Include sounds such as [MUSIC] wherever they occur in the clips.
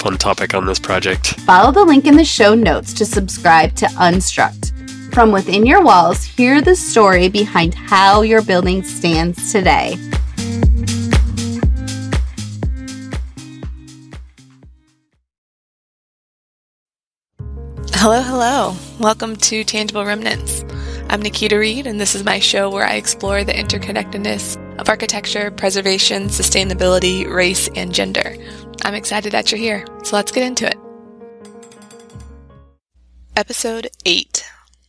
fun topic on this project. Follow the link in the show notes to subscribe to Unstruct. From within your walls, hear the story behind how your building stands today. Hello, hello. Welcome to Tangible Remnants. I'm Nikita Reed, and this is my show where I explore the interconnectedness of architecture, preservation, sustainability, race, and gender. I'm excited that you're here, so let's get into it. Episode 8.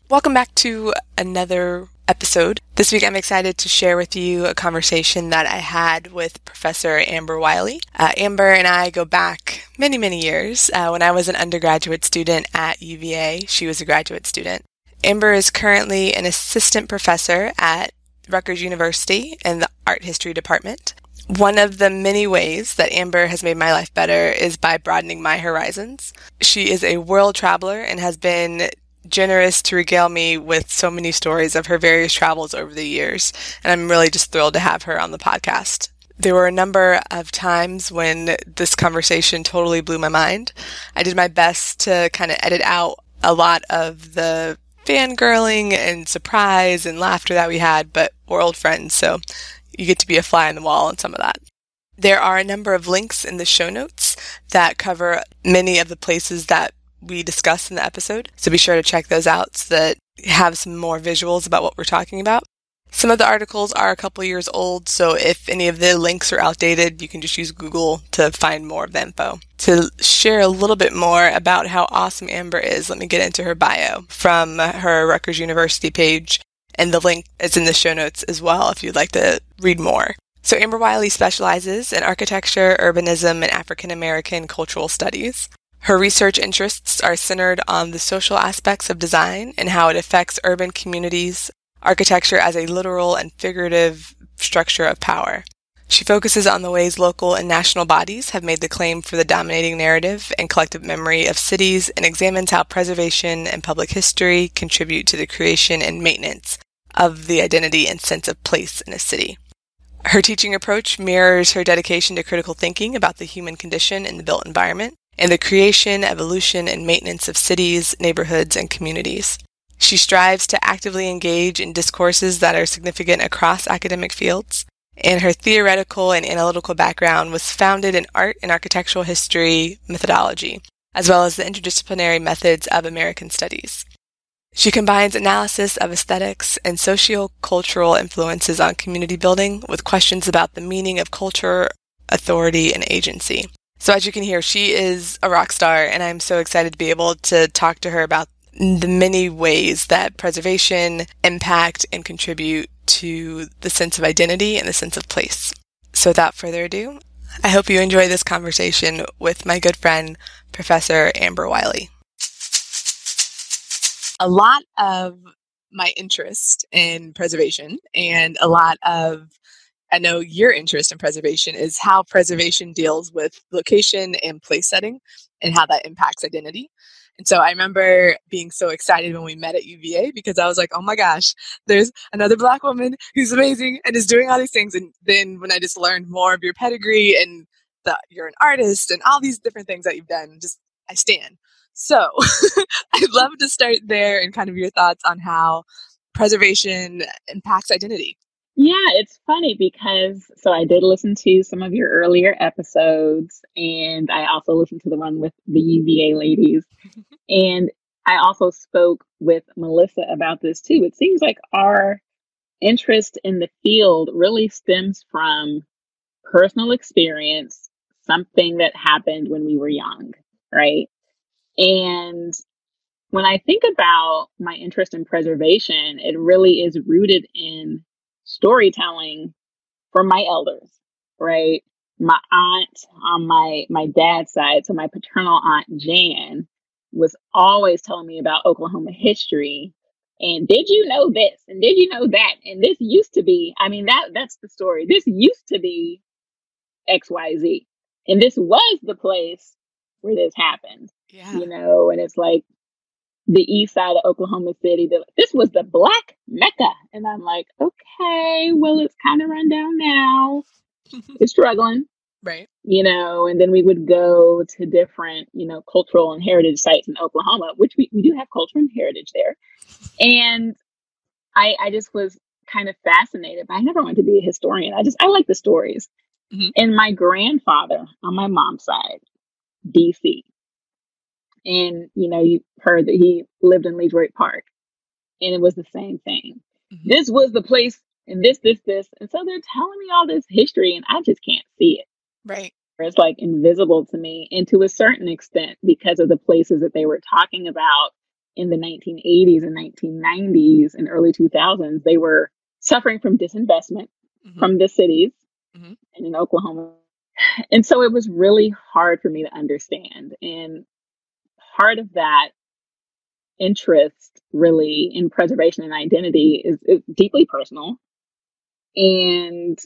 Welcome back to another episode. This week I'm excited to share with you a conversation that I had with Professor Amber Wiley. Uh, Amber and I go back many, many years. Uh, when I was an undergraduate student at UVA, she was a graduate student. Amber is currently an assistant professor at Rutgers University in the art history department. One of the many ways that Amber has made my life better is by broadening my horizons. She is a world traveler and has been generous to regale me with so many stories of her various travels over the years, and I'm really just thrilled to have her on the podcast. There were a number of times when this conversation totally blew my mind. I did my best to kind of edit out a lot of the fangirling and surprise and laughter that we had, but we're old friends, so you get to be a fly on the wall on some of that. There are a number of links in the show notes that cover many of the places that we discussed in the episode. So be sure to check those out so that have some more visuals about what we're talking about. Some of the articles are a couple years old, so if any of the links are outdated, you can just use Google to find more of the info. To share a little bit more about how awesome Amber is, let me get into her bio from her Rutgers University page, and the link is in the show notes as well if you'd like to read more. So Amber Wiley specializes in architecture, urbanism, and African American cultural studies. Her research interests are centered on the social aspects of design and how it affects urban communities, architecture as a literal and figurative structure of power. She focuses on the ways local and national bodies have made the claim for the dominating narrative and collective memory of cities and examines how preservation and public history contribute to the creation and maintenance of the identity and sense of place in a city. Her teaching approach mirrors her dedication to critical thinking about the human condition in the built environment and the creation, evolution, and maintenance of cities, neighborhoods, and communities. She strives to actively engage in discourses that are significant across academic fields, and her theoretical and analytical background was founded in art and architectural history methodology, as well as the interdisciplinary methods of American studies. She combines analysis of aesthetics and socio-cultural influences on community building with questions about the meaning of culture, authority, and agency. So as you can hear, she is a rock star, and I'm so excited to be able to talk to her about the many ways that preservation impact and contribute to the sense of identity and the sense of place. So without further ado, I hope you enjoy this conversation with my good friend, Professor Amber Wiley. A lot of my interest in preservation and a lot of I know your interest in preservation is how preservation deals with location and place setting and how that impacts identity. And so I remember being so excited when we met at UVA because I was like, oh my gosh, there's another black woman who's amazing and is doing all these things. And then when I just learned more of your pedigree and that you're an artist and all these different things that you've done, just I stand. So [LAUGHS] I'd love to start there and kind of your thoughts on how preservation impacts identity. Yeah, it's funny because so I did listen to some of your earlier episodes and I also listened to the one with the UVA ladies. [LAUGHS] and I also spoke with Melissa about this too. It seems like our interest in the field really stems from personal experience, something that happened when we were young, right? And when I think about my interest in preservation, it really is rooted in storytelling from my elders, right? My aunt on my my dad's side, so my paternal aunt Jan was always telling me about Oklahoma history. And did you know this? And did you know that? And this used to be, I mean, that that's the story. This used to be XYZ. And this was the place where this happened. Yeah. You know, and it's like the east side of Oklahoma City. This was the black mecca. And I'm like, okay, well, it's kind of run down now. [LAUGHS] it's struggling. Right. You know, and then we would go to different, you know, cultural and heritage sites in Oklahoma, which we, we do have culture and heritage there. And I I just was kind of fascinated. But I never wanted to be a historian. I just I like the stories. Mm-hmm. And my grandfather on my mom's side, DC, and, you know, you heard that he lived in LeDroit Park and it was the same thing. Mm-hmm. This was the place and this, this, this. And so they're telling me all this history and I just can't see it. Right. It's like invisible to me. And to a certain extent, because of the places that they were talking about in the 1980s and 1990s and early 2000s, they were suffering from disinvestment mm-hmm. from the cities mm-hmm. and in Oklahoma. And so it was really hard for me to understand. And part of that interest really in preservation and identity is, is deeply personal. And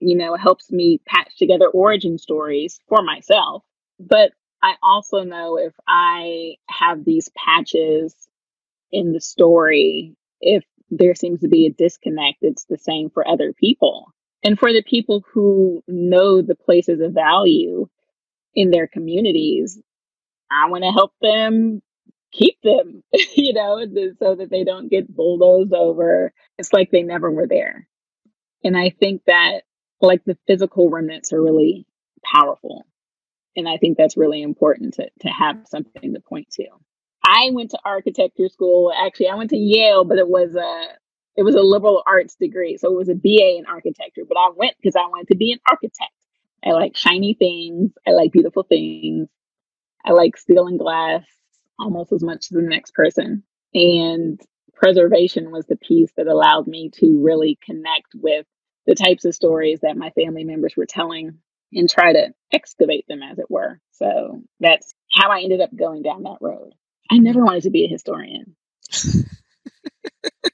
you know helps me patch together origin stories for myself. But i also know if i have these patches in the story if there seems to be a disconnect it's the same for other people. And for the people who know the places of value in their communities I want to help them keep them, [LAUGHS] you know, so that they don't get bulldozed over. It's like they never were there. And I think that like the physical remnants are really powerful. And I think that's really important to, to have something to point to. I went to architecture school. Actually, I went to Yale, but it was a it was a liberal arts degree. So it was a BA in architecture, but I went because I wanted to be an architect. I like shiny things. I like beautiful things. I like steel and glass almost as much as the next person. And preservation was the piece that allowed me to really connect with the types of stories that my family members were telling and try to excavate them, as it were. So that's how I ended up going down that road. I never wanted to be a historian. [LAUGHS]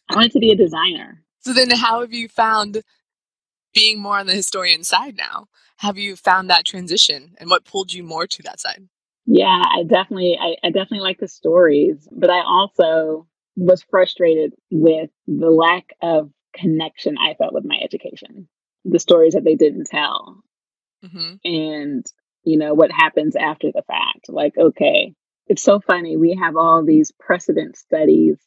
I wanted to be a designer. So then, how have you found being more on the historian side now? Have you found that transition and what pulled you more to that side? Yeah, I definitely, I, I definitely like the stories, but I also was frustrated with the lack of connection I felt with my education, the stories that they didn't tell, mm-hmm. and you know what happens after the fact. Like, okay, it's so funny. We have all these precedent studies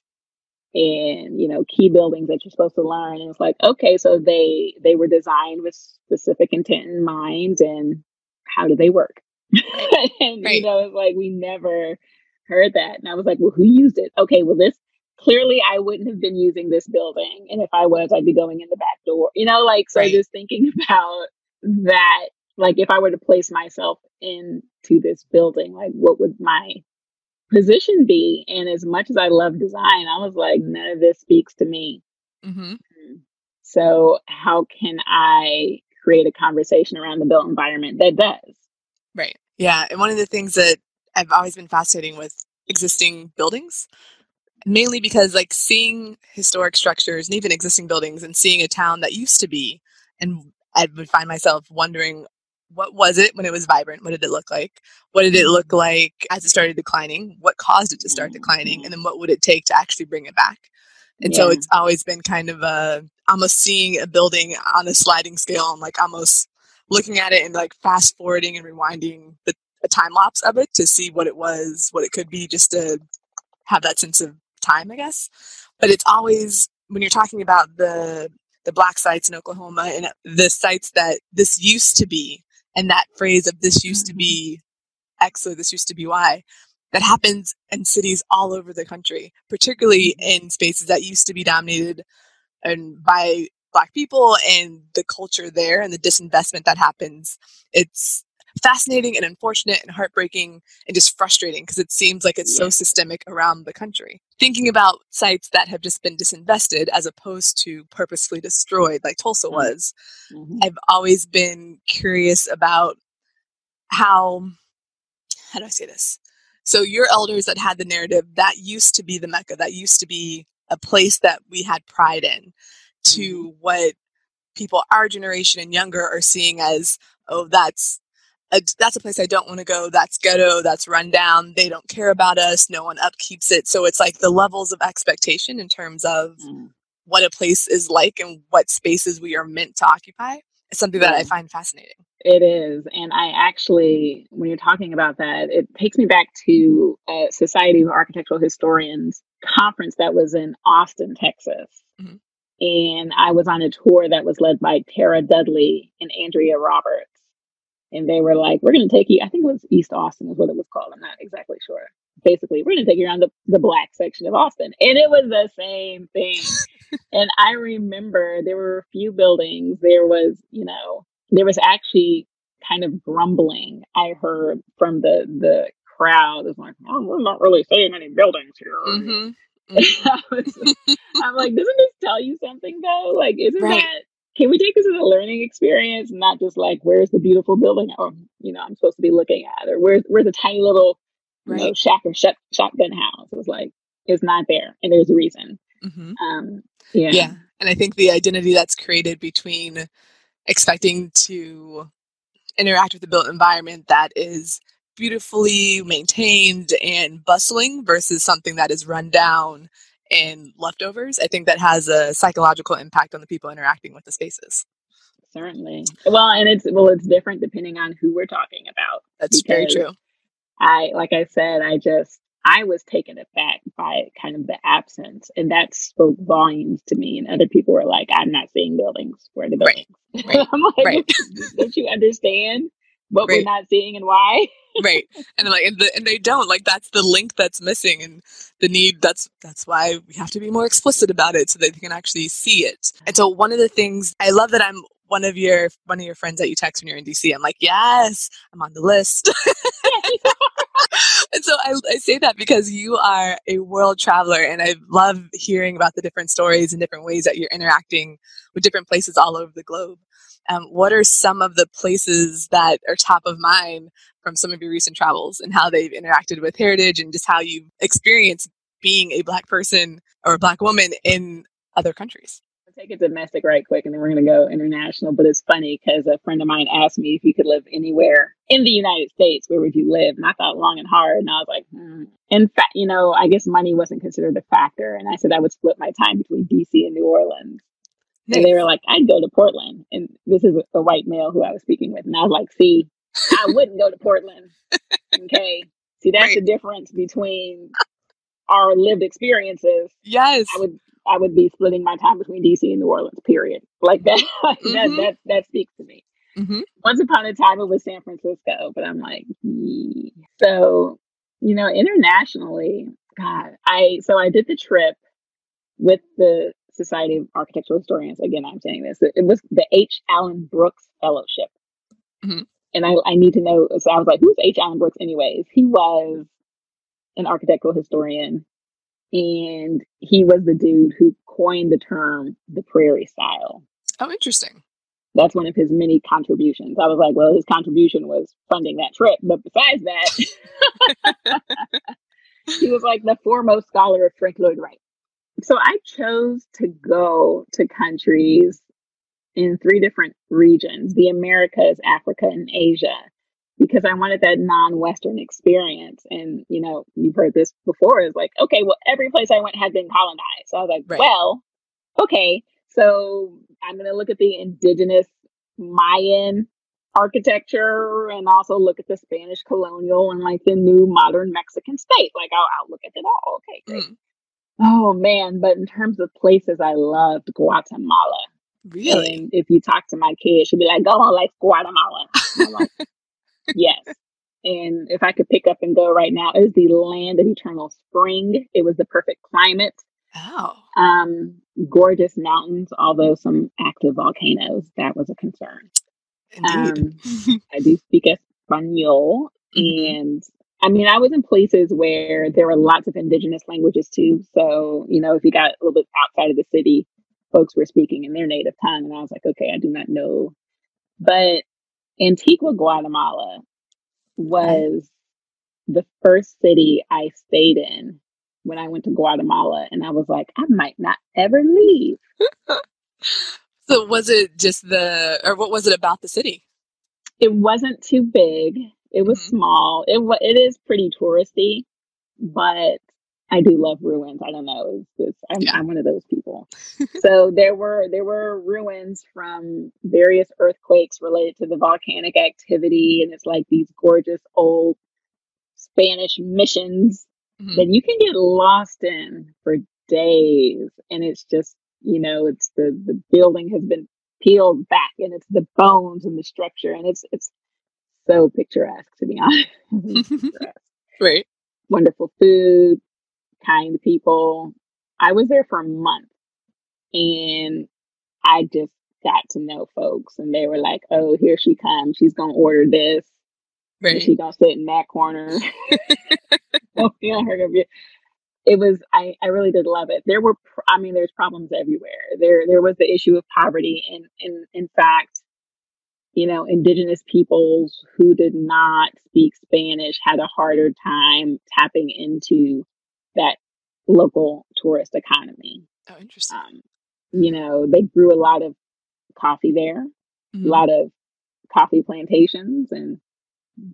and you know key buildings that you're supposed to learn and it's like okay so they they were designed with specific intent in mind and how do they work [LAUGHS] and right. you know, it's like we never heard that. And I was like, well, who used it? Okay, well, this clearly I wouldn't have been using this building. And if I was, I'd be going in the back door. You know, like so right. just thinking [LAUGHS] about that, like if I were to place myself into this building, like what would my position be? And as much as I love design, I was like, none of this speaks to me. Mm-hmm. Mm. So how can I create a conversation around the built environment that does? Right. Yeah. And one of the things that I've always been fascinating with existing buildings, mainly because like seeing historic structures and even existing buildings and seeing a town that used to be, and I would find myself wondering what was it when it was vibrant? What did it look like? What did it look Mm-hmm. like as it started declining? What caused it to start declining? And then what would it take to actually bring it back? And so it's always been kind of a almost seeing a building on a sliding scale and like almost looking at it and like fast forwarding and rewinding the a time lapse of it to see what it was, what it could be, just to have that sense of time, I guess. But it's always when you're talking about the the black sites in Oklahoma and the sites that this used to be, and that phrase of this used to be mm-hmm. X or this used to be Y, that happens in cities all over the country, particularly mm-hmm. in spaces that used to be dominated and by black people and the culture there and the disinvestment that happens. It's fascinating and unfortunate and heartbreaking and just frustrating because it seems like it's so systemic around the country. Thinking about sites that have just been disinvested as opposed to purposefully destroyed, like Tulsa Mm. was, Mhm. I've always been curious about how how do I say this? So your elders that had the narrative that used to be the Mecca, that used to be a place that we had pride in, to what people our generation and younger are seeing as, oh, that's a, that's a place I don't want to go. That's ghetto. That's run down. They don't care about us. No one upkeeps it. So it's like the levels of expectation in terms of Mm. what a place is like and what spaces we are meant to occupy is something that I find fascinating. It is. And I actually, when you're talking about that, it takes me back to a Society of Architectural Historians conference that was in Austin, Texas. Mhm. And I was on a tour that was led by Tara Dudley and Andrea Roberts. And they were like, we're going to take you, I think it was East Austin is what it was called. I'm not exactly sure. Basically, we're going to take you around the, the black section of Austin. And it was the same thing. [LAUGHS] and I remember there were a few buildings. There was, you know, there was actually kind of grumbling I heard from the the crowd. It's like, oh, we're not really seeing any buildings here. Mm-hmm. [LAUGHS] [LAUGHS] Was- I'm like, doesn't this tell you something though? Like, isn't Right. that can we take this as a learning experience, not just like where's the beautiful building or you know I'm supposed to be looking at, or where's where's a tiny little you know shack or shot, shotgun house? It was like it's not there, and there's a reason. Mm-hmm. Um, yeah, Yeah. And I think the identity that's created between expecting to interact with the built environment that is beautifully maintained and bustling versus something that is run down and leftovers, I think that has a psychological impact on the people interacting with the spaces. certainly. Well, and it's well, it's different depending on who we're talking about. That's very true. I, like I said, I just, I was taken aback by kind of the absence, and that spoke volumes to me. And other people were like, "I'm not seeing buildings. Where the Right, [LAUGHS] right, I'm like, right. [LAUGHS] "Don't you understand what we're not seeing and why?" right. And like and, the, and they don't like that's the link that's missing and the need that's that's why we have to be more explicit about it so that they can actually see it. And so one of the things i love that i'm one of your one of your friends that you text when you're in dc i'm like yes i'm on the list. [LAUGHS] And so I, I say that because you are a world traveler and i love hearing about the different stories and different ways that you're interacting with different places all over the globe um, what are some of the places that are top of mind from some of your recent travels and how they've interacted with heritage and just how you've experienced being a black person or a black woman in other countries. Take it domestic right quick, and then we're going to go international. But it's funny because a friend of mine asked me if you could live anywhere in the United States, where would you live? And I thought long and hard, and I was like, hmm. in fact, you know, I guess money wasn't considered a factor, and I said I would split my time between DC and New Orleans. And they were like, I'd go to Portland. And this is a, a white male who I was speaking with. And I was like, see, I wouldn't go to Portland. Okay. See, that's Right. the difference between our lived experiences. yes. I would I would be splitting my time between DC and New Orleans, period. Like that [LAUGHS] that, Mhm. that that speaks to me. hmm Once upon a time it was San Francisco, but I'm like, "Yee." so you know, internationally, God, I so I did the trip with the Society of Architectural Historians. Again, I'm saying this. It, it was the H. Allen Brooks Fellowship. Mhm. And I, I need to know. So I was like, who's H. Allen Brooks, anyways? He was an architectural historian, and he was the dude who coined the term the prairie style. Oh, interesting. That's one of his many contributions. I was like, well, his contribution was funding that trip. But besides that, [LAUGHS] [LAUGHS] he was like the foremost scholar of Frank Lloyd Wright. So I chose to go to countries in three different regions the Americas, Africa, and Asia because I wanted that non Western experience. And, you know, you've heard this before is like, okay, well, every place I went had been colonized. So I was like, right. well, okay, so I'm going to look at the indigenous Mayan architecture and also look at the Spanish colonial and like the new modern Mexican state. Like, I'll, I'll look at it all. Okay, great. Mm. Oh man, but in terms of places, I loved Guatemala. Really? And if you talk to my kids, she'll be like, "Go on, like Guatemala." like, yes. And if I could pick up and go right now, it was the land of eternal spring. It was the perfect climate. Oh. Um, gorgeous mountains, although some active volcanoes. That was a concern. Indeed. Um, [LAUGHS] I do speak Espanol, mm-hmm. and I mean, I was in places where there were lots of indigenous languages too. So, you know, if you got a little bit outside of the city, folks were speaking in their native tongue. And I was like, okay, I do not know. But Antigua, Guatemala was the first city I stayed in when I went to Guatemala. And I was like, I might not ever leave. [LAUGHS] so, was it just the, or what was it about the city? It wasn't too big. It was mm-hmm. small. It. It is pretty touristy, but I do love ruins. I don't know. It's, it's, I'm, yeah. I'm one of those people. [LAUGHS] so there were there were ruins from various earthquakes related to the volcanic activity, and it's like these gorgeous old Spanish missions mm-hmm. that you can get lost in for days, and it's just you know it's the the building has been peeled back, and it's the bones and the structure, and it's it's so picturesque to be [LAUGHS] honest. Mm-hmm. right. Wonderful food, kind people. I was there for a month and I just got to know folks and they were like, oh, here she comes. She's going to order this. Right. She's going to sit in that corner. yeah, heard of it. It was, I, I really did love it. There were, I mean, there's problems everywhere. There, there was the issue of poverty. And, and in fact, you know, indigenous peoples who did not speak Spanish had a harder time tapping into that local tourist economy. Oh, interesting. Um, you know, they grew a lot of coffee there, mm-hmm. a lot of coffee plantations, and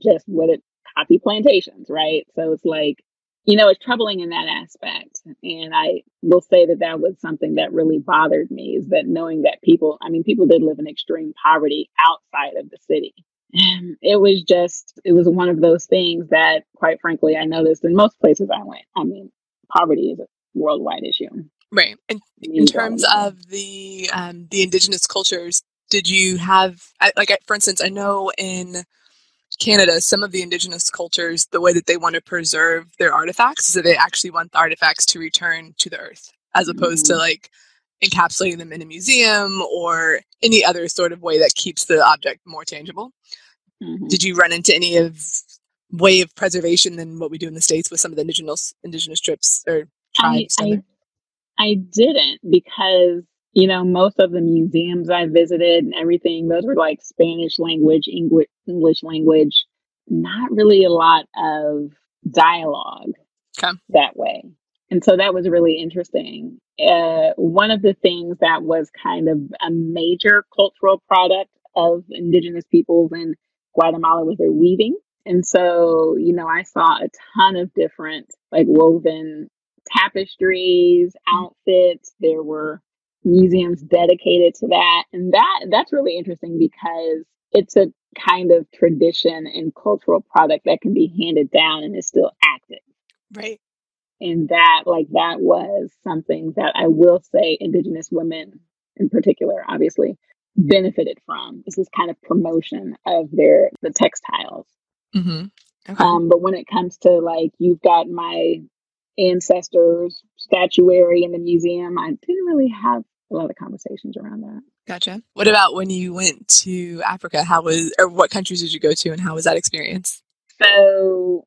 just what it coffee plantations, right? So it's like, you know, it's troubling in that aspect. And I will say that that was something that really bothered me is that knowing that people, I mean, people did live in extreme poverty outside of the city. It was just, it was one of those things that, quite frankly, I noticed in most places I went. I mean, poverty is a worldwide issue. Right. And in terms of the um, the indigenous cultures, did you have like for instance, I know in Canada, some of the indigenous cultures, the way that they want to preserve their artifacts is that they actually want the artifacts to return to the earth, as opposed mm-hmm. to like encapsulating them in a museum or any other sort of way that keeps the object more tangible. Mm-hmm. Did you run into any of way of preservation than what we do in the states with some of the indigenous indigenous trips or tribes? I, I, I didn't because you know most of the museums I visited and everything those were like Spanish language, English English language, not really a lot of dialogue okay. that way. And so that was really interesting. Uh, one of the things that was kind of a major cultural product of indigenous peoples in Guatemala was their weaving. And so, you know, I saw a ton of different like woven tapestries, outfits. There were museums dedicated to that. And that that's really interesting because it's a kind of tradition and cultural product that can be handed down and is still active. Right. And that like that was something that I will say indigenous women in particular obviously benefited from. This is kind of promotion of their the textiles Mm-hmm. Okay. Um, but when it comes to like, you've got my ancestors' statuary in the museum, I didn't really have a lot of conversations around that. Gotcha. What about when you went to Africa? How was, or what countries did you go to, and how was that experience? So,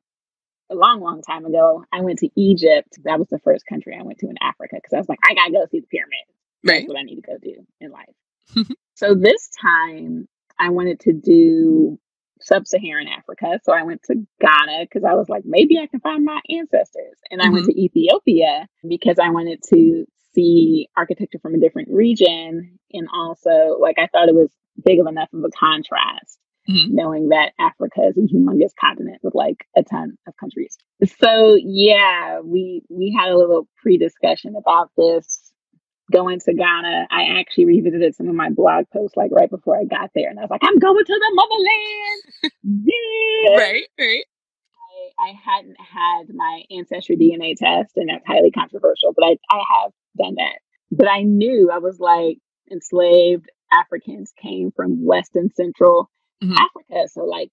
a long, long time ago, I went to Egypt. That was the first country I went to in Africa because I was like, I gotta go see the pyramids. Right. That's what I need to go do in life. [LAUGHS] so this time, I wanted to do sub-Saharan Africa. So I went to Ghana because I was like, maybe I can find my ancestors. And I mm-hmm. went to Ethiopia because I wanted to see architecture from a different region. And also, like, I thought it was big of enough of a contrast, Mhm. knowing that Africa is a humongous continent with like a ton of countries. So yeah, we we had a little pre-discussion about this. Going to Ghana, I actually revisited some of my blog posts like right before I got there, and I was like, "I'm going to the motherland!" [LAUGHS] yeah, Right, right. I, I hadn't had my ancestry DNA test, and that's highly controversial, but I, I have done that. But I knew I was like enslaved Africans came from West and Central Mhm. Africa. So, like,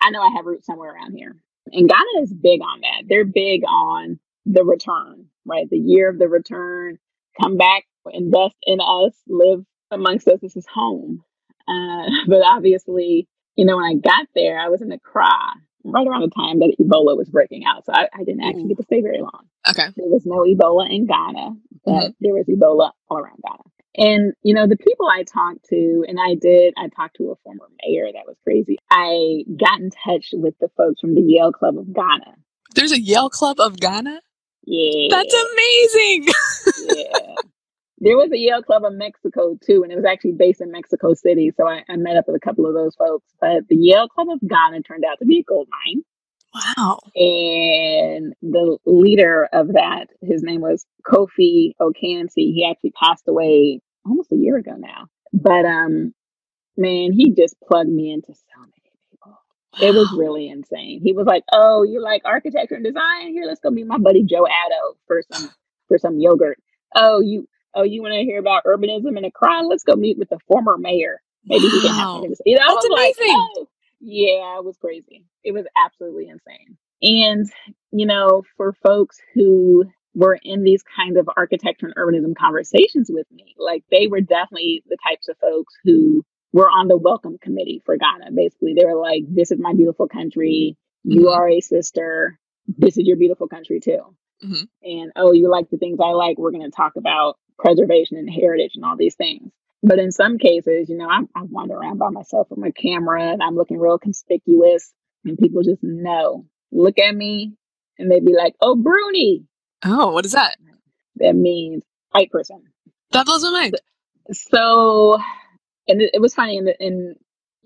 I know I have roots somewhere around here. And Ghana is big on that. They're big on the return, right? The year of the return, come back, invest in us, live amongst us. This is home. Uh, [LAUGHS] but obviously, you know, when I got there, I was in the cry right around the time that Ebola was breaking out. So I, I didn't actually get to stay very long. Okay. There was no Ebola in Ghana, but there was Ebola all around Ghana. And, you know, the people I talked to, and I did, I talked to a former mayor that was crazy. I got in touch with the folks from the Yale Club of Ghana. There's a Yale Club of Ghana? Yeah. That's amazing. [LAUGHS] yeah. There was a Yale Club of Mexico too, and it was actually based in Mexico City. So I, I met up with a couple of those folks. But the Yale Club of Ghana turned out to be a gold mine. wow. And the leader of that, his name was Kofi Okansi. He actually passed away almost a year ago now. But um, man, he just plugged me into so people. It was [GASPS] really insane. He was like, "Oh, you like architecture and design? Here, let's go meet my buddy Joe Addo for some for some yogurt. Oh, you oh you want to hear about urbanism in Accra? Let's go meet with the former mayor. Maybe he can have Wow. something. You know, That's was like, amazing. "Oh, yeah, it was crazy. It was absolutely insane." And you know, for folks who were in these kinds of architecture and urbanism conversations with me, like they were definitely the types of folks who were on the welcome committee for Ghana. Basically, they were like, "This is my beautiful country. You Mhm. are a sister. This is your beautiful country too." Mhm. And oh, you like the things I like. We're going to talk about preservation and heritage and all these things. But in some cases, you know, I, I wander around by myself with my camera and I'm looking real conspicuous, and people just know, look at me, and they'd be like, "Oh, Bruni." Oh, what is that? That means white person. That blows my mind. So, and it, it was funny in, the, in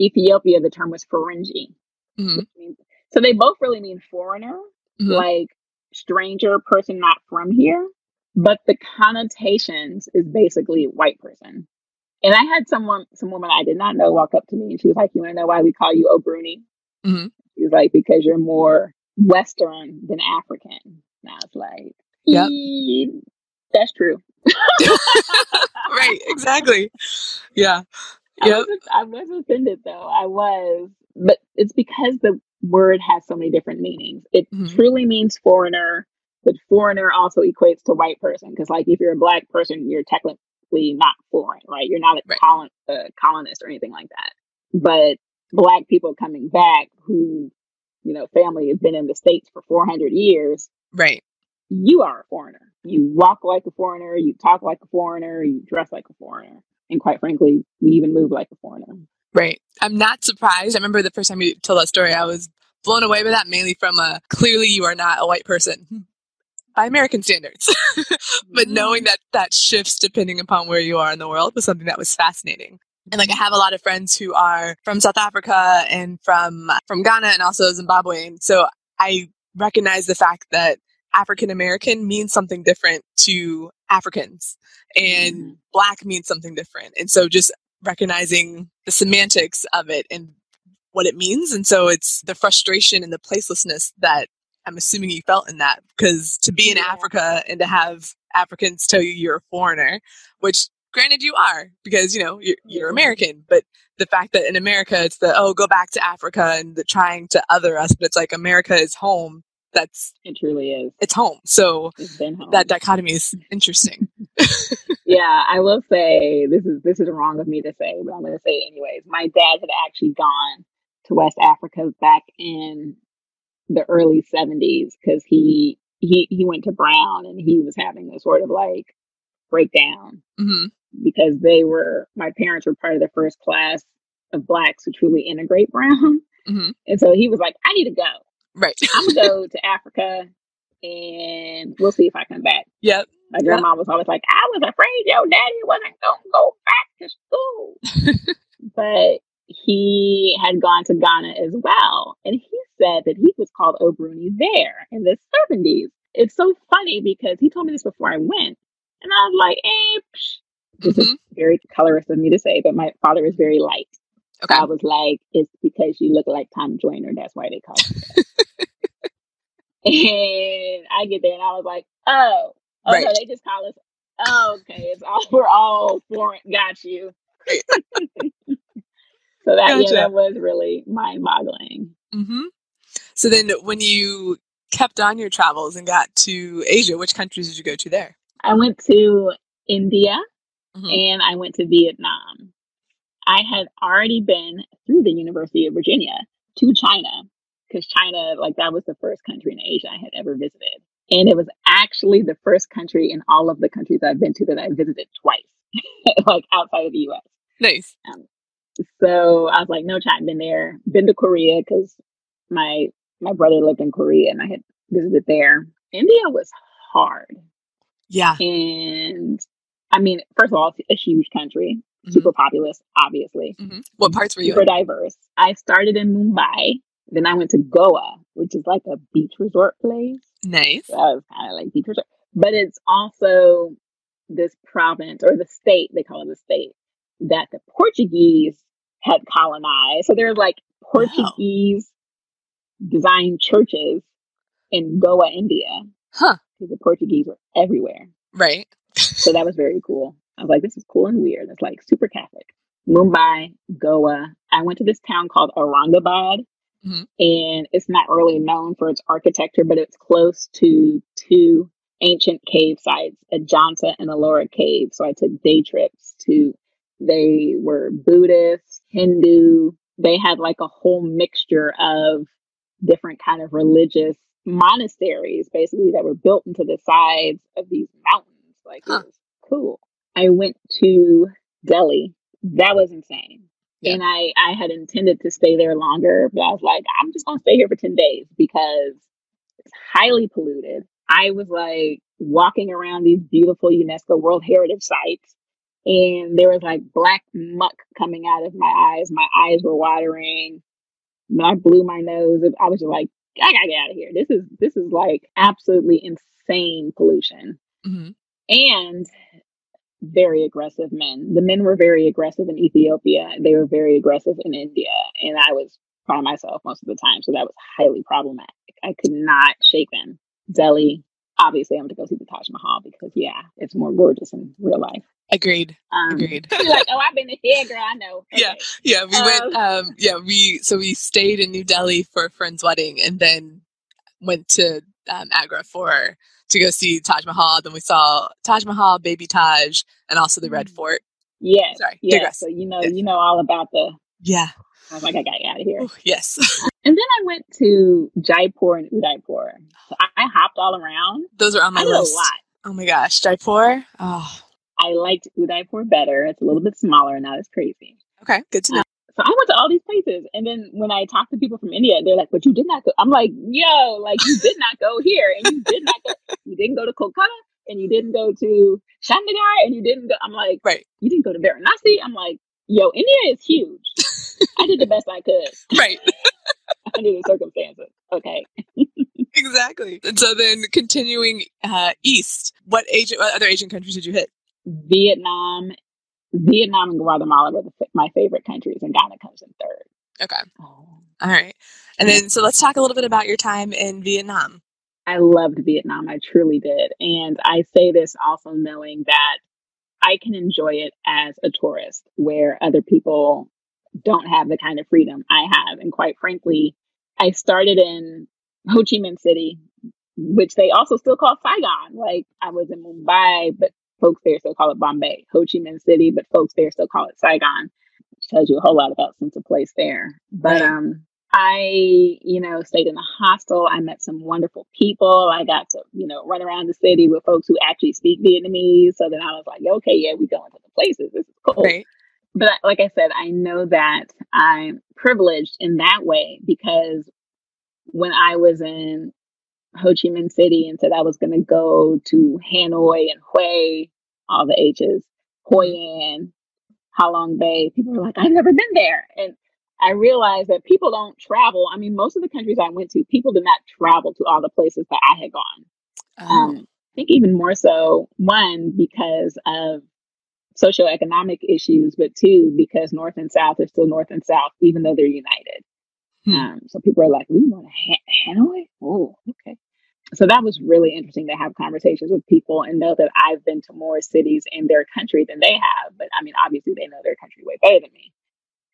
Ethiopia, the term was Ferengi. Mhm. means- So they both really mean foreigner, Mhm. like stranger, person not from here. But the connotations is basically white person. And I had someone, some woman I did not know walk up to me and she was like, You want to know why we call you Obruni? Mhm. She was like, Because you're more Western than African. And I was like, Yep. "Eh, That's true. [LAUGHS] right, exactly. Yeah. I, was, I was offended though. I was, but it's because the word has so many different meanings. It Mhm. truly means foreigner, but foreigner also equates to white person. Because, like, if you're a black person, you're technically not foreign, right? You're not a Right. colon, uh, colonist or anything like that. But black people coming back who, you know, family has been in the states for 400 years, Right. you are a foreigner. You walk like a foreigner, you talk like a foreigner, you dress like a foreigner. And quite frankly, we even move like a foreigner. Right. I'm not surprised. I remember the first time you told that story, I was blown away by that, mainly from a clearly you are not a white person hmm, by American standards. [LAUGHS] but mm-hmm. knowing that that shifts depending upon where you are in the world was something that was fascinating. And like I mm-hmm. have a lot of friends who are from South Africa and from from Ghana and also Zimbabwe. And so I recognize the fact that African American means something different to Africans and Mhm. black means something different. And so just recognizing the semantics of it and what it means. And so it's the frustration and the placelessness that I'm assuming you felt in that because to be in Yeah. Africa and to have Africans tell you you're a foreigner, which granted you are because you know you're, you're Mhm. American, but the fact that in America it's the oh go back to Africa and the trying to other us, but it's like America is home. That's It truly is. it's home. So It's been home. that dichotomy is interesting. [LAUGHS] [LAUGHS] yeah, I will say this is this is wrong of me to say, but I'm going to say it anyways. My dad had actually gone to West Africa back in the early 70s because he he he went to Brown and he was having a sort of like breakdown hmm because they were my parents were part of the first class of blacks to truly integrate Brown, hmm and so he was like, I need to go. Right. [LAUGHS] I'm gonna go to Africa and we'll see if I come back. Yep. My grandma was always like, I was afraid your daddy wasn't going to go back to school. [LAUGHS] but he had gone to Ghana as well. And he said that he was called Obruni there in the 70s. It's so funny because he told me this before I went. And I was like, eh, psh. this Mhm. is very colorist of me to say, but my father is very light. Okay. So I was like, it's because you look like Tom Joyner. That's why they call you that. [LAUGHS] and I get there and I was like, oh, oh, Right. so they just call us, oh, okay, it's all, [LAUGHS] we're all foreign. Got you. [LAUGHS] so that, Gotcha. yeah, that was really mind boggling. hmm So then, when you kept on your travels and got to Asia, which countries did you go to there? I went to India Mhm. and I went to Vietnam. I had already been through the University of Virginia to China because China, like, that was the first country in Asia I had ever visited. And it was actually the first country in all of the countries I've been to that I visited twice, [LAUGHS] like outside of the US. Nice. So I was like, no, China, been there, been to Korea because my my brother lived in Korea and I had visited there. India was hard. Yeah. And I mean, first of all, it's a huge country, super populous, obviously, hmm What parts were you super in? diverse. I started in Mumbai, then I went to Goa, which is like a beach resort place. Nice. So I was kind of like beach resort, but it's also this province or the state, they call it the state, that the Portuguese had colonized. So there's like Portuguese designed churches in Goa, India. Huh. Because the Portuguese were everywhere. Right. So that was very cool. I was like, this is cool and weird. It's like super Catholic. Mumbai, Goa. I went to this town called Aurangabad, Mhm. and it's not really known for its architecture, but it's close to two ancient cave sites, Ajanta and Ellora Cave. So I took day trips to. They were Buddhist, Hindu. They had like a whole mixture of different kind of religious monasteries, basically that were built into the sides of these mountains. Like Huh. it was cool. I went to Delhi. That was insane. Yeah. And I, I had intended to stay there longer, but I was like, I'm just gonna stay here for 10 days because it's highly polluted. I was like walking around these beautiful UNESCO World Heritage sites, and there was like black muck coming out of my eyes. My eyes were watering. I blew my nose, I was just like, I gotta get out of here. This is this is like absolutely insane pollution hmm and very aggressive men. The men were very aggressive in Ethiopia. They were very aggressive in India, and I was by myself most of the time, so that was highly problematic. I could not shake them. Delhi, obviously, I'm going to go see the Taj Mahal because yeah, it's more gorgeous in real life. Agreed. Um, Agreed. like, oh, I've been to here, girl. I know. [LAUGHS] Yeah. Okay. Yeah, we went. Um, Um, yeah, we so we stayed in New Delhi for a friend's wedding, and then went to um, Agra for to go see Taj Mahal. Then we saw Taj Mahal, Baby Taj, and also the Red Mm. Fort. Yes. Sorry, Yes. digress. So you know, you know all about the. Yeah. I was like, I got get out of here. Ooh, yes. [LAUGHS] And then I went to Jaipur and Udaipur. So I, I hopped all around. Those are on my I did a list. lot. Oh my gosh, Jaipur. Oh, I liked Udaipur better. It's a little bit smaller and not as crazy. okay, good to know. So I went to all these places. And then when I talk to people from India, they're like, but you did not go. I'm like, yo, like you did not go here. And you did not go. You didn't go to Kolkata and you didn't go to Chandigarh and you didn't go. I'm like, Right, you didn't go to Varanasi. I'm like, yo, India is huge. I did the [LAUGHS] best I could right, [LAUGHS] under the circumstances. Okay. [LAUGHS] exactly. And so then continuing uh, east, what Asian, what other Asian countries did you hit? Vietnam, Vietnam and Guatemala were the, my favorite countries, and Ghana comes in third. Okay, oh. all right. And then so let's talk a little bit about your time in Vietnam. I loved Vietnam. I truly did. And I say this also knowing that I can enjoy it as a tourist where other people don't have the kind of freedom I have. And quite frankly, I started in Ho Chi Minh City, which they also still call Saigon. Like I was in Mumbai, but folks there still call it Bombay. Ho Chi Minh City, but folks there still call it Saigon. Which tells you a whole lot about sense of place there. But um I, you know, stayed in a hostel. I met some wonderful people. I got to, you know, run around the city with folks who actually speak Vietnamese. So then I was like, okay, yeah, we going to the places. This is cool. Right. But like I said, I know that I'm privileged in that way because when I was in Ho Chi Minh City and said I was going to go to Hanoi and Hue, all the H's, Hoi An, Halong Bay. People were like, I've never been there. And I realized that people don't travel. I mean, most of the countries I went to, people did not travel to all the places that I had gone. Oh. Um, I think even more so, one, because of socioeconomic issues, but two, because North and South are still North and South, even though they're united. Hmm. Um, so people are like, we want to ha- Hanoi? Oh, okay. So that was really interesting to have conversations with people and know that I've been to more cities in their country than they have. But I mean, obviously, they know their country way better than me.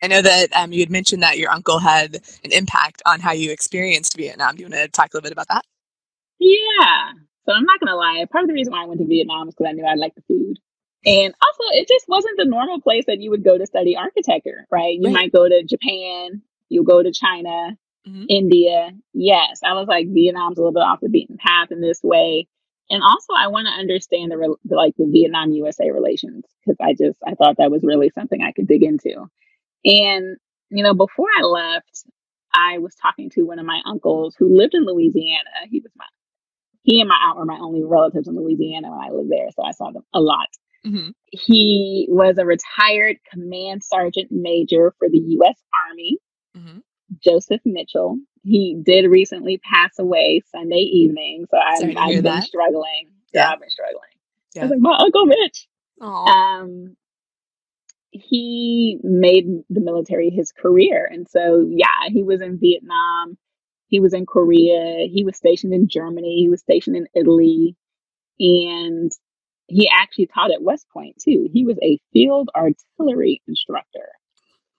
I know that um, you had mentioned that your uncle had an impact on how you experienced Vietnam. Do you want to talk a little bit about that? Yeah. So I'm not gonna lie. Part of the reason why I went to Vietnam is because I knew I liked the food. And also it just wasn't the normal place that you would go to study architecture, right? You Right. might go to Japan, you'll go to China, Mhm. India. Yes. I was like Vietnam's a little bit off the beaten path in this way. And also I want to understand the, re- the like the Vietnam USA relations because I just I thought that was really something I could dig into. And you know, before I left, I was talking to one of my uncles who lived in Louisiana. He was my he and my aunt were my only relatives in Louisiana when I lived there, so I saw them a lot. hmm He was a retired command sergeant major for the U.S. Army, hmm Joseph Mitchell. He did recently pass away Sunday evening, so I, I've been that. struggling. Yeah, Yeah. I've been struggling. Yeah. I was like, my Uncle Mitch. Um, he made the military his career, and so yeah, he was in Vietnam. He was in Korea. He was stationed in Germany. He was stationed in Italy. And he actually taught at West Point too. He was a field artillery instructor.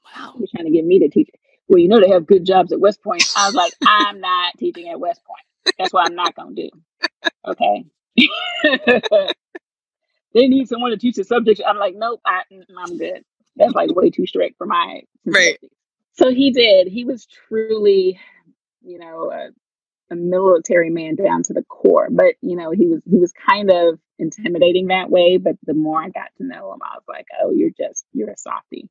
wow. He was trying to get me to teach. Well, you know they have good jobs at West Point. I was like, I'm not teaching at West Point. That's what I'm not gonna do. Okay. [LAUGHS] they need someone to teach the subject. I'm like, nope, I, mm, mm, I'm good. That's like way too strict for my Right. So he did. He was truly, you know, a, a military man down to the core. But you know, he was he was kind of intimidating that way. But the more I got to know him, I was like, oh, you're just you're a softie.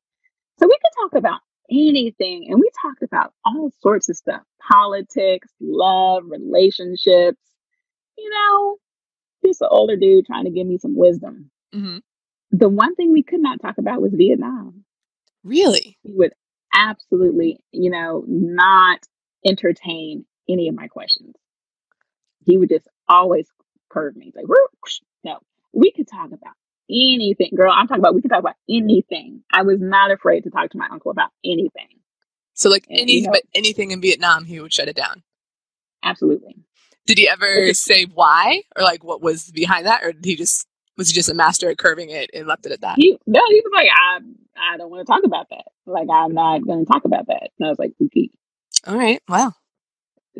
So we could talk about anything, and we talked about all sorts of stuff: politics, love, relationships. You know, just an older dude trying to give me some wisdom. hmm The one thing we could not talk about was Vietnam. Really? He would absolutely, you know, not entertain any of my questions. He would just always curve me. Like, "Whoosh." no, we could talk about anything. Girl, I'm talking about, we could talk about anything. I was not afraid to talk to my uncle about anything. So like And, any you know- but anything in Vietnam, he would shut it down. Absolutely. Did he ever say why or like what was behind that, or did he just was he just a master at curving it and left it at that? He, no, he was like, I, I don't want to talk about that. Like, I'm not going to talk about that. And I was like, okay. All right. Wow.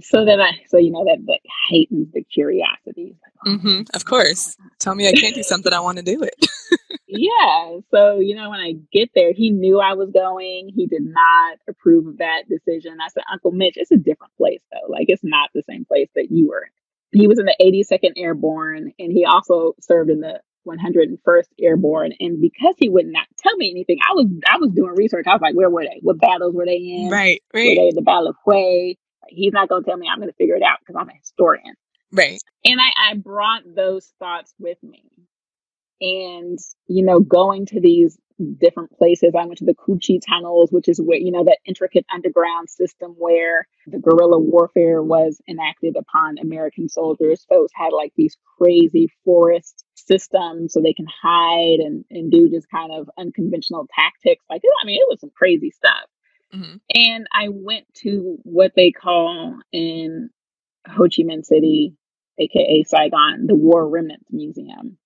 So then I, so you know, that, that heightens the curiosity. Like, oh, hmm Of course. Tell me I can't do something. I want to do it. [LAUGHS] yeah. So, you know, when I get there, he knew I was going. He did not approve of that decision. I said, Uncle Mitch, it's a different place though. Like it's not the same place that you were. He was in the 82nd Airborne and he also served in the 101st Airborne. And because he would not tell me anything, I was I was doing research. I was like, where were they? What battles were they in? right. right. Were they in the Battle of Hue? Like, he's not going to tell me. I'm going to figure it out because I'm a historian. Right. And I, I brought those thoughts with me. And, you know, going to these different places, I went to the Cu Chi tunnels, which is where, you know, that intricate underground system where the guerrilla warfare was enacted upon American soldiers. Folks had like these crazy forest systems so they can hide and, and do just kind of unconventional tactics. Like, I mean, it was some crazy stuff. hmm And I went to what they call in Ho Chi Minh City, aka Saigon, the War Remnants Museum.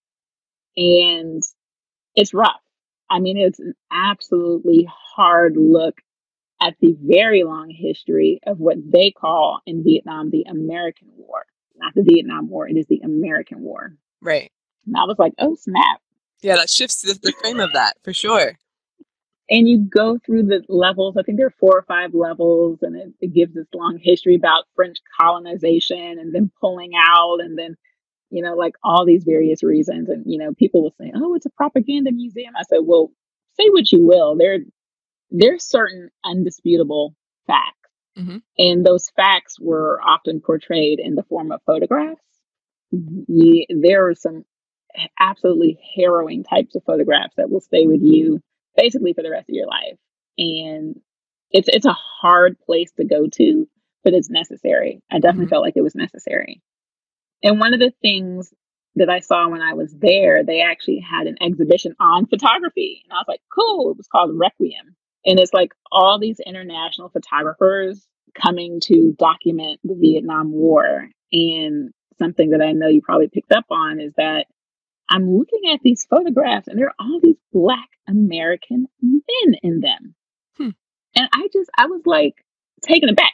And it's rough. I mean, it's an absolutely hard look at the very long history of what they call in Vietnam the American War. Not the Vietnam War, it is the American War. Right. And I was like, oh snap. Yeah, that shifts the, the frame of that for sure. and you go through the levels. I think there are four or five levels, and it, it gives this long history about French colonization and then pulling out, and then you know, like all these various reasons. And you know, people will say, "Oh, it's a propaganda museum." I said, "Well, say what you will. There, there's certain undisputable facts Mm-hmm. And those facts were often portrayed in the form of photographs. There are some absolutely harrowing types of photographs that will stay with you basically for the rest of your life. And it's it's a hard place to go to, but it's necessary. I definitely Mhm. felt like it was necessary. And one of the things that I saw when I was there, they actually had an exhibition on photography. And I was like, cool. It was called Requiem. And it's like all these international photographers coming to document the Vietnam War. And something that I know you probably picked up on is that I'm looking at these photographs and there are all these Black American men in them. Hmm. And I just, I was like taken aback.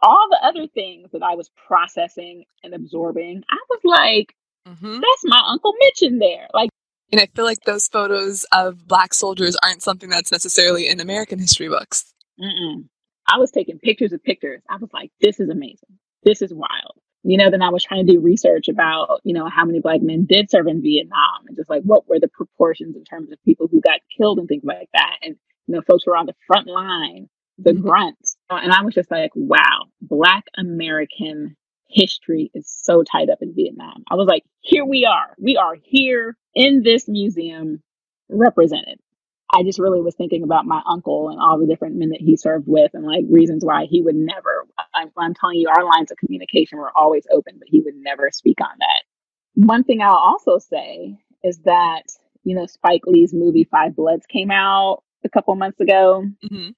All the other things that I was processing and absorbing, I was like, Mm-hmm. that's my Uncle Mitch in there. Like, And I feel like those photos of black soldiers aren't something that's necessarily in American history books. mm-mm. I was taking pictures of pictures. I was like, this is amazing. This is wild. You know, then I was trying to do research about, you know, how many black men did serve in Vietnam and just like what were the proportions in terms of people who got killed and things like that. And, you know, folks were on the front line, the Mhm. grunts. Uh, And I was just like, wow, Black American history is so tied up in Vietnam. I was like, here we are. We are here in this museum represented. I just really was thinking about my uncle and all the different men that he served with and like reasons why he would never, I'm, I'm telling you, our lines of communication were always open, but he would never speak on that. One thing I'll also say is that, you know, Spike Lee's movie Five Bloods came out a couple months ago. Mm-hmm.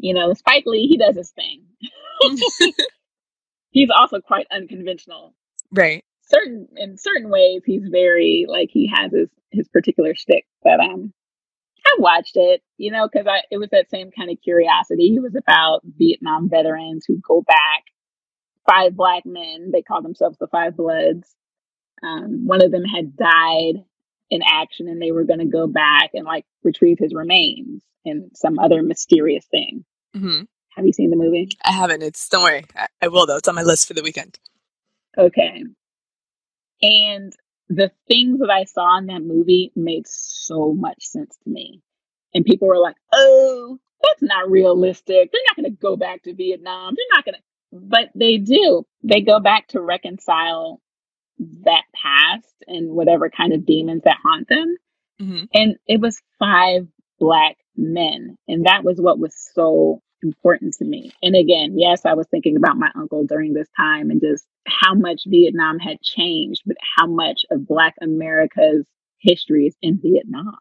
You know, Spike Lee, he does his thing. [LAUGHS] [LAUGHS] He's also quite unconventional right. certain in certain ways he's very like he has his his particular shtick but um I watched it, you know, because I it was that same kind of curiosity. It was about Vietnam veterans who go back, five black men. They call themselves the Five Bloods. Um, one of them had died in action, and they were going to go back and like retrieve his remains and some other mysterious thing. Mm-hmm. Have you seen the movie? I haven't. It's don't worry. I, I will though. It's on my list for the weekend. Okay. And the things that I saw in that movie made so much sense to me. And people were like, oh, that's not realistic. They're not going to go back to Vietnam. They're not going to. But they do. They go back to reconcile that past and whatever kind of demons that haunt them. Mm-hmm. And it was five black men. And that was what was so important to me. And again, yes, I was thinking about my uncle during this time and just how much Vietnam had changed, but how much of Black America's history is in Vietnam.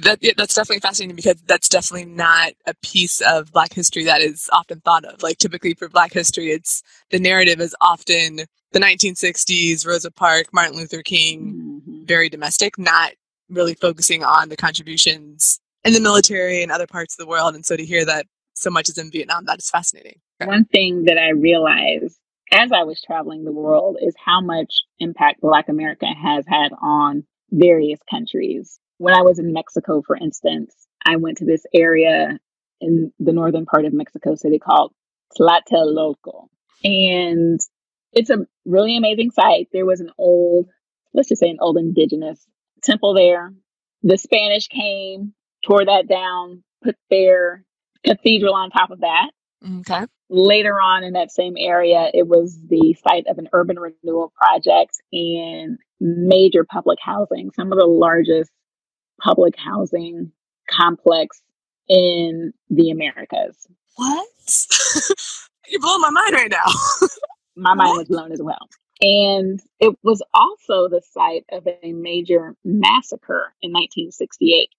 That yeah, that's definitely fascinating because that's definitely not a piece of Black history that is often thought of. Like typically for Black history, it's the narrative is often the 1960s, Rosa Parks, Martin Luther King, Mhm. very domestic, not really focusing on the contributions in the military and other parts of the world. And so to hear that so much is in Vietnam, that is fascinating. One thing that I realized as I was traveling the world is how much impact Black America has had on various countries. When I was in Mexico, for instance, I went to this area in the northern part of Mexico City called Tlatelolco. And it's a really amazing site. There was an old, let's just say an old indigenous temple there. The Spanish came, tore that down, put their cathedral on top of that. Okay. Later on in that same area, it was the site of an urban renewal project and major public housing, some of the largest public housing complex in the Americas. What? [LAUGHS] You're blowing my mind right now. [LAUGHS] My mind was blown as well. And it was also the site of a major massacre in 1968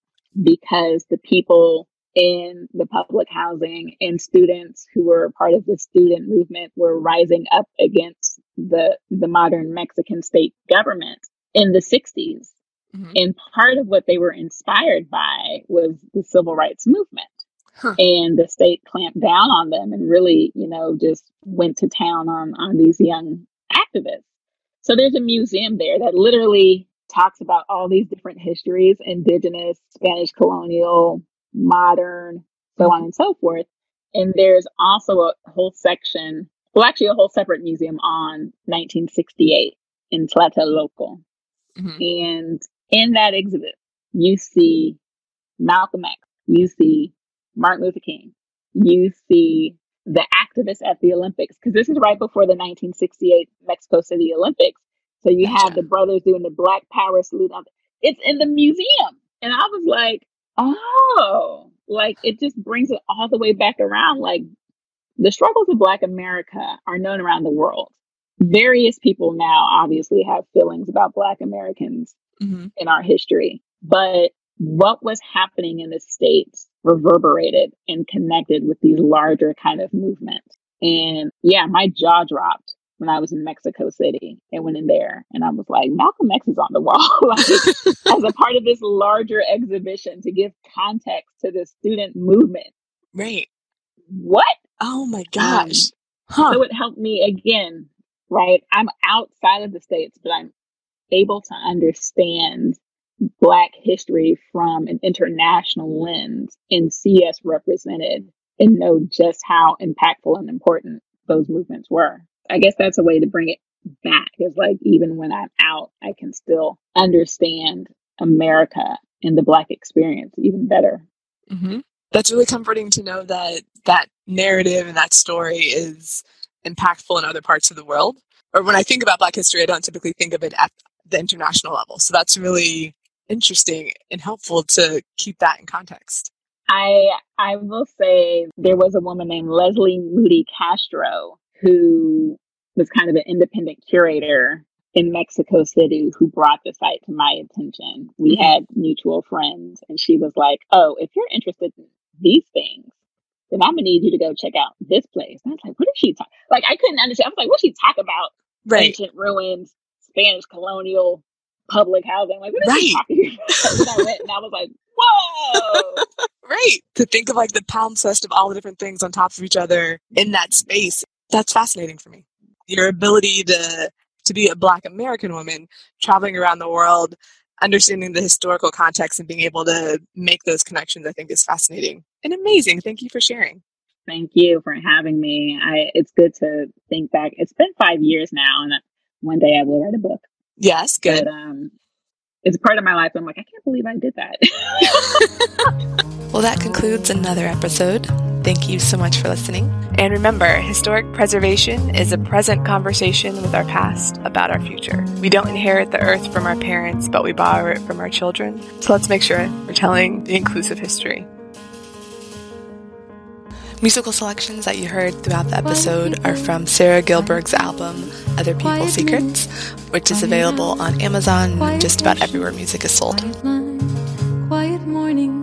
because the people in the public housing and students who were part of the student movement were rising up against the the modern Mexican state government in the 60s. Mhm. And part of what they were inspired by was the civil rights movement. Huh. And the state clamped down on them and really, you know, just went to town on on these young activists. So there's a museum there that literally talks about all these different histories, indigenous, Spanish colonial, modern, so on and so forth. And there's also a whole section, well, actually a whole separate museum on 1968 in Tlatelolco. Mhm. And in that exhibit, you see Malcolm X, you see Martin Luther King, you see the activists at the Olympics, because this is right before the 1968 Mexico City Olympics. So you Gotcha. have the brothers doing the Black Power salute. It's in the museum. And I was like, oh, like it just brings it all the way back around. Like the struggles of Black America are known around the world. Various people now obviously have feelings about Black Americans hmm in our history, but what was happening in the States reverberated and connected with these larger kind of movements. And yeah, my jaw dropped when I was in Mexico City and went in there and I was like, Malcolm X is on the [LAUGHS] wall. like, as a part of this larger exhibition to give context to the student movement. Right. What? Oh my Um, gosh. Huh. So it helped me again, right? I'm outside of the States, but I'm able to understand Black history from an international lens and see us represented and know just how impactful and important those movements were. I guess that's a way to bring it back is like even when I'm out, I can still understand America and the Black experience even better. hmm That's really comforting to know that that narrative and that story is impactful in other parts of the world. Or when I think about Black history, I don't typically think of it at the international level. So that's really interesting and helpful to keep that in context. I I will say there was a woman named Leslie Moody Castro who was kind of an independent curator in Mexico City who brought the site to my attention. We mm-hmm. had mutual friends and she was like, "Oh, if you're interested in these things, then I'm gonna need you to go check out this place." And I was like, "What is she talk?" Like I couldn't understand. I was like, "What she talk about? Right. Ancient ruins, Spanish colonial public housing? Like what is she Right. talking [LAUGHS] about?" And I went and I was like, "Whoa!" [LAUGHS] Right. To think of like the palimpsest of all the different things on top of each other in that space. That's fascinating for me. Your ability to to be a black American woman traveling around the world, understanding the historical context and being able to make those connections, I think is fascinating and amazing. Thank you for sharing. Thank you for having me. I it's good to think back. It's been five years now, and one day I will write a book. Yes, good. But um, it's a part of my life. I'm like, I can't believe I did that. [LAUGHS] Well, that concludes another episode. Thank you so much for listening. And remember, historic preservation is a present conversation with our past about our future. We don't inherit the earth from our parents, but we borrow it from our children. So let's make sure we're telling the inclusive history. Musical selections that you heard throughout the episode are from Sarah Gilberg's album Other People's Secrets, which is available on Amazon and just about everywhere music is sold. Quiet morning,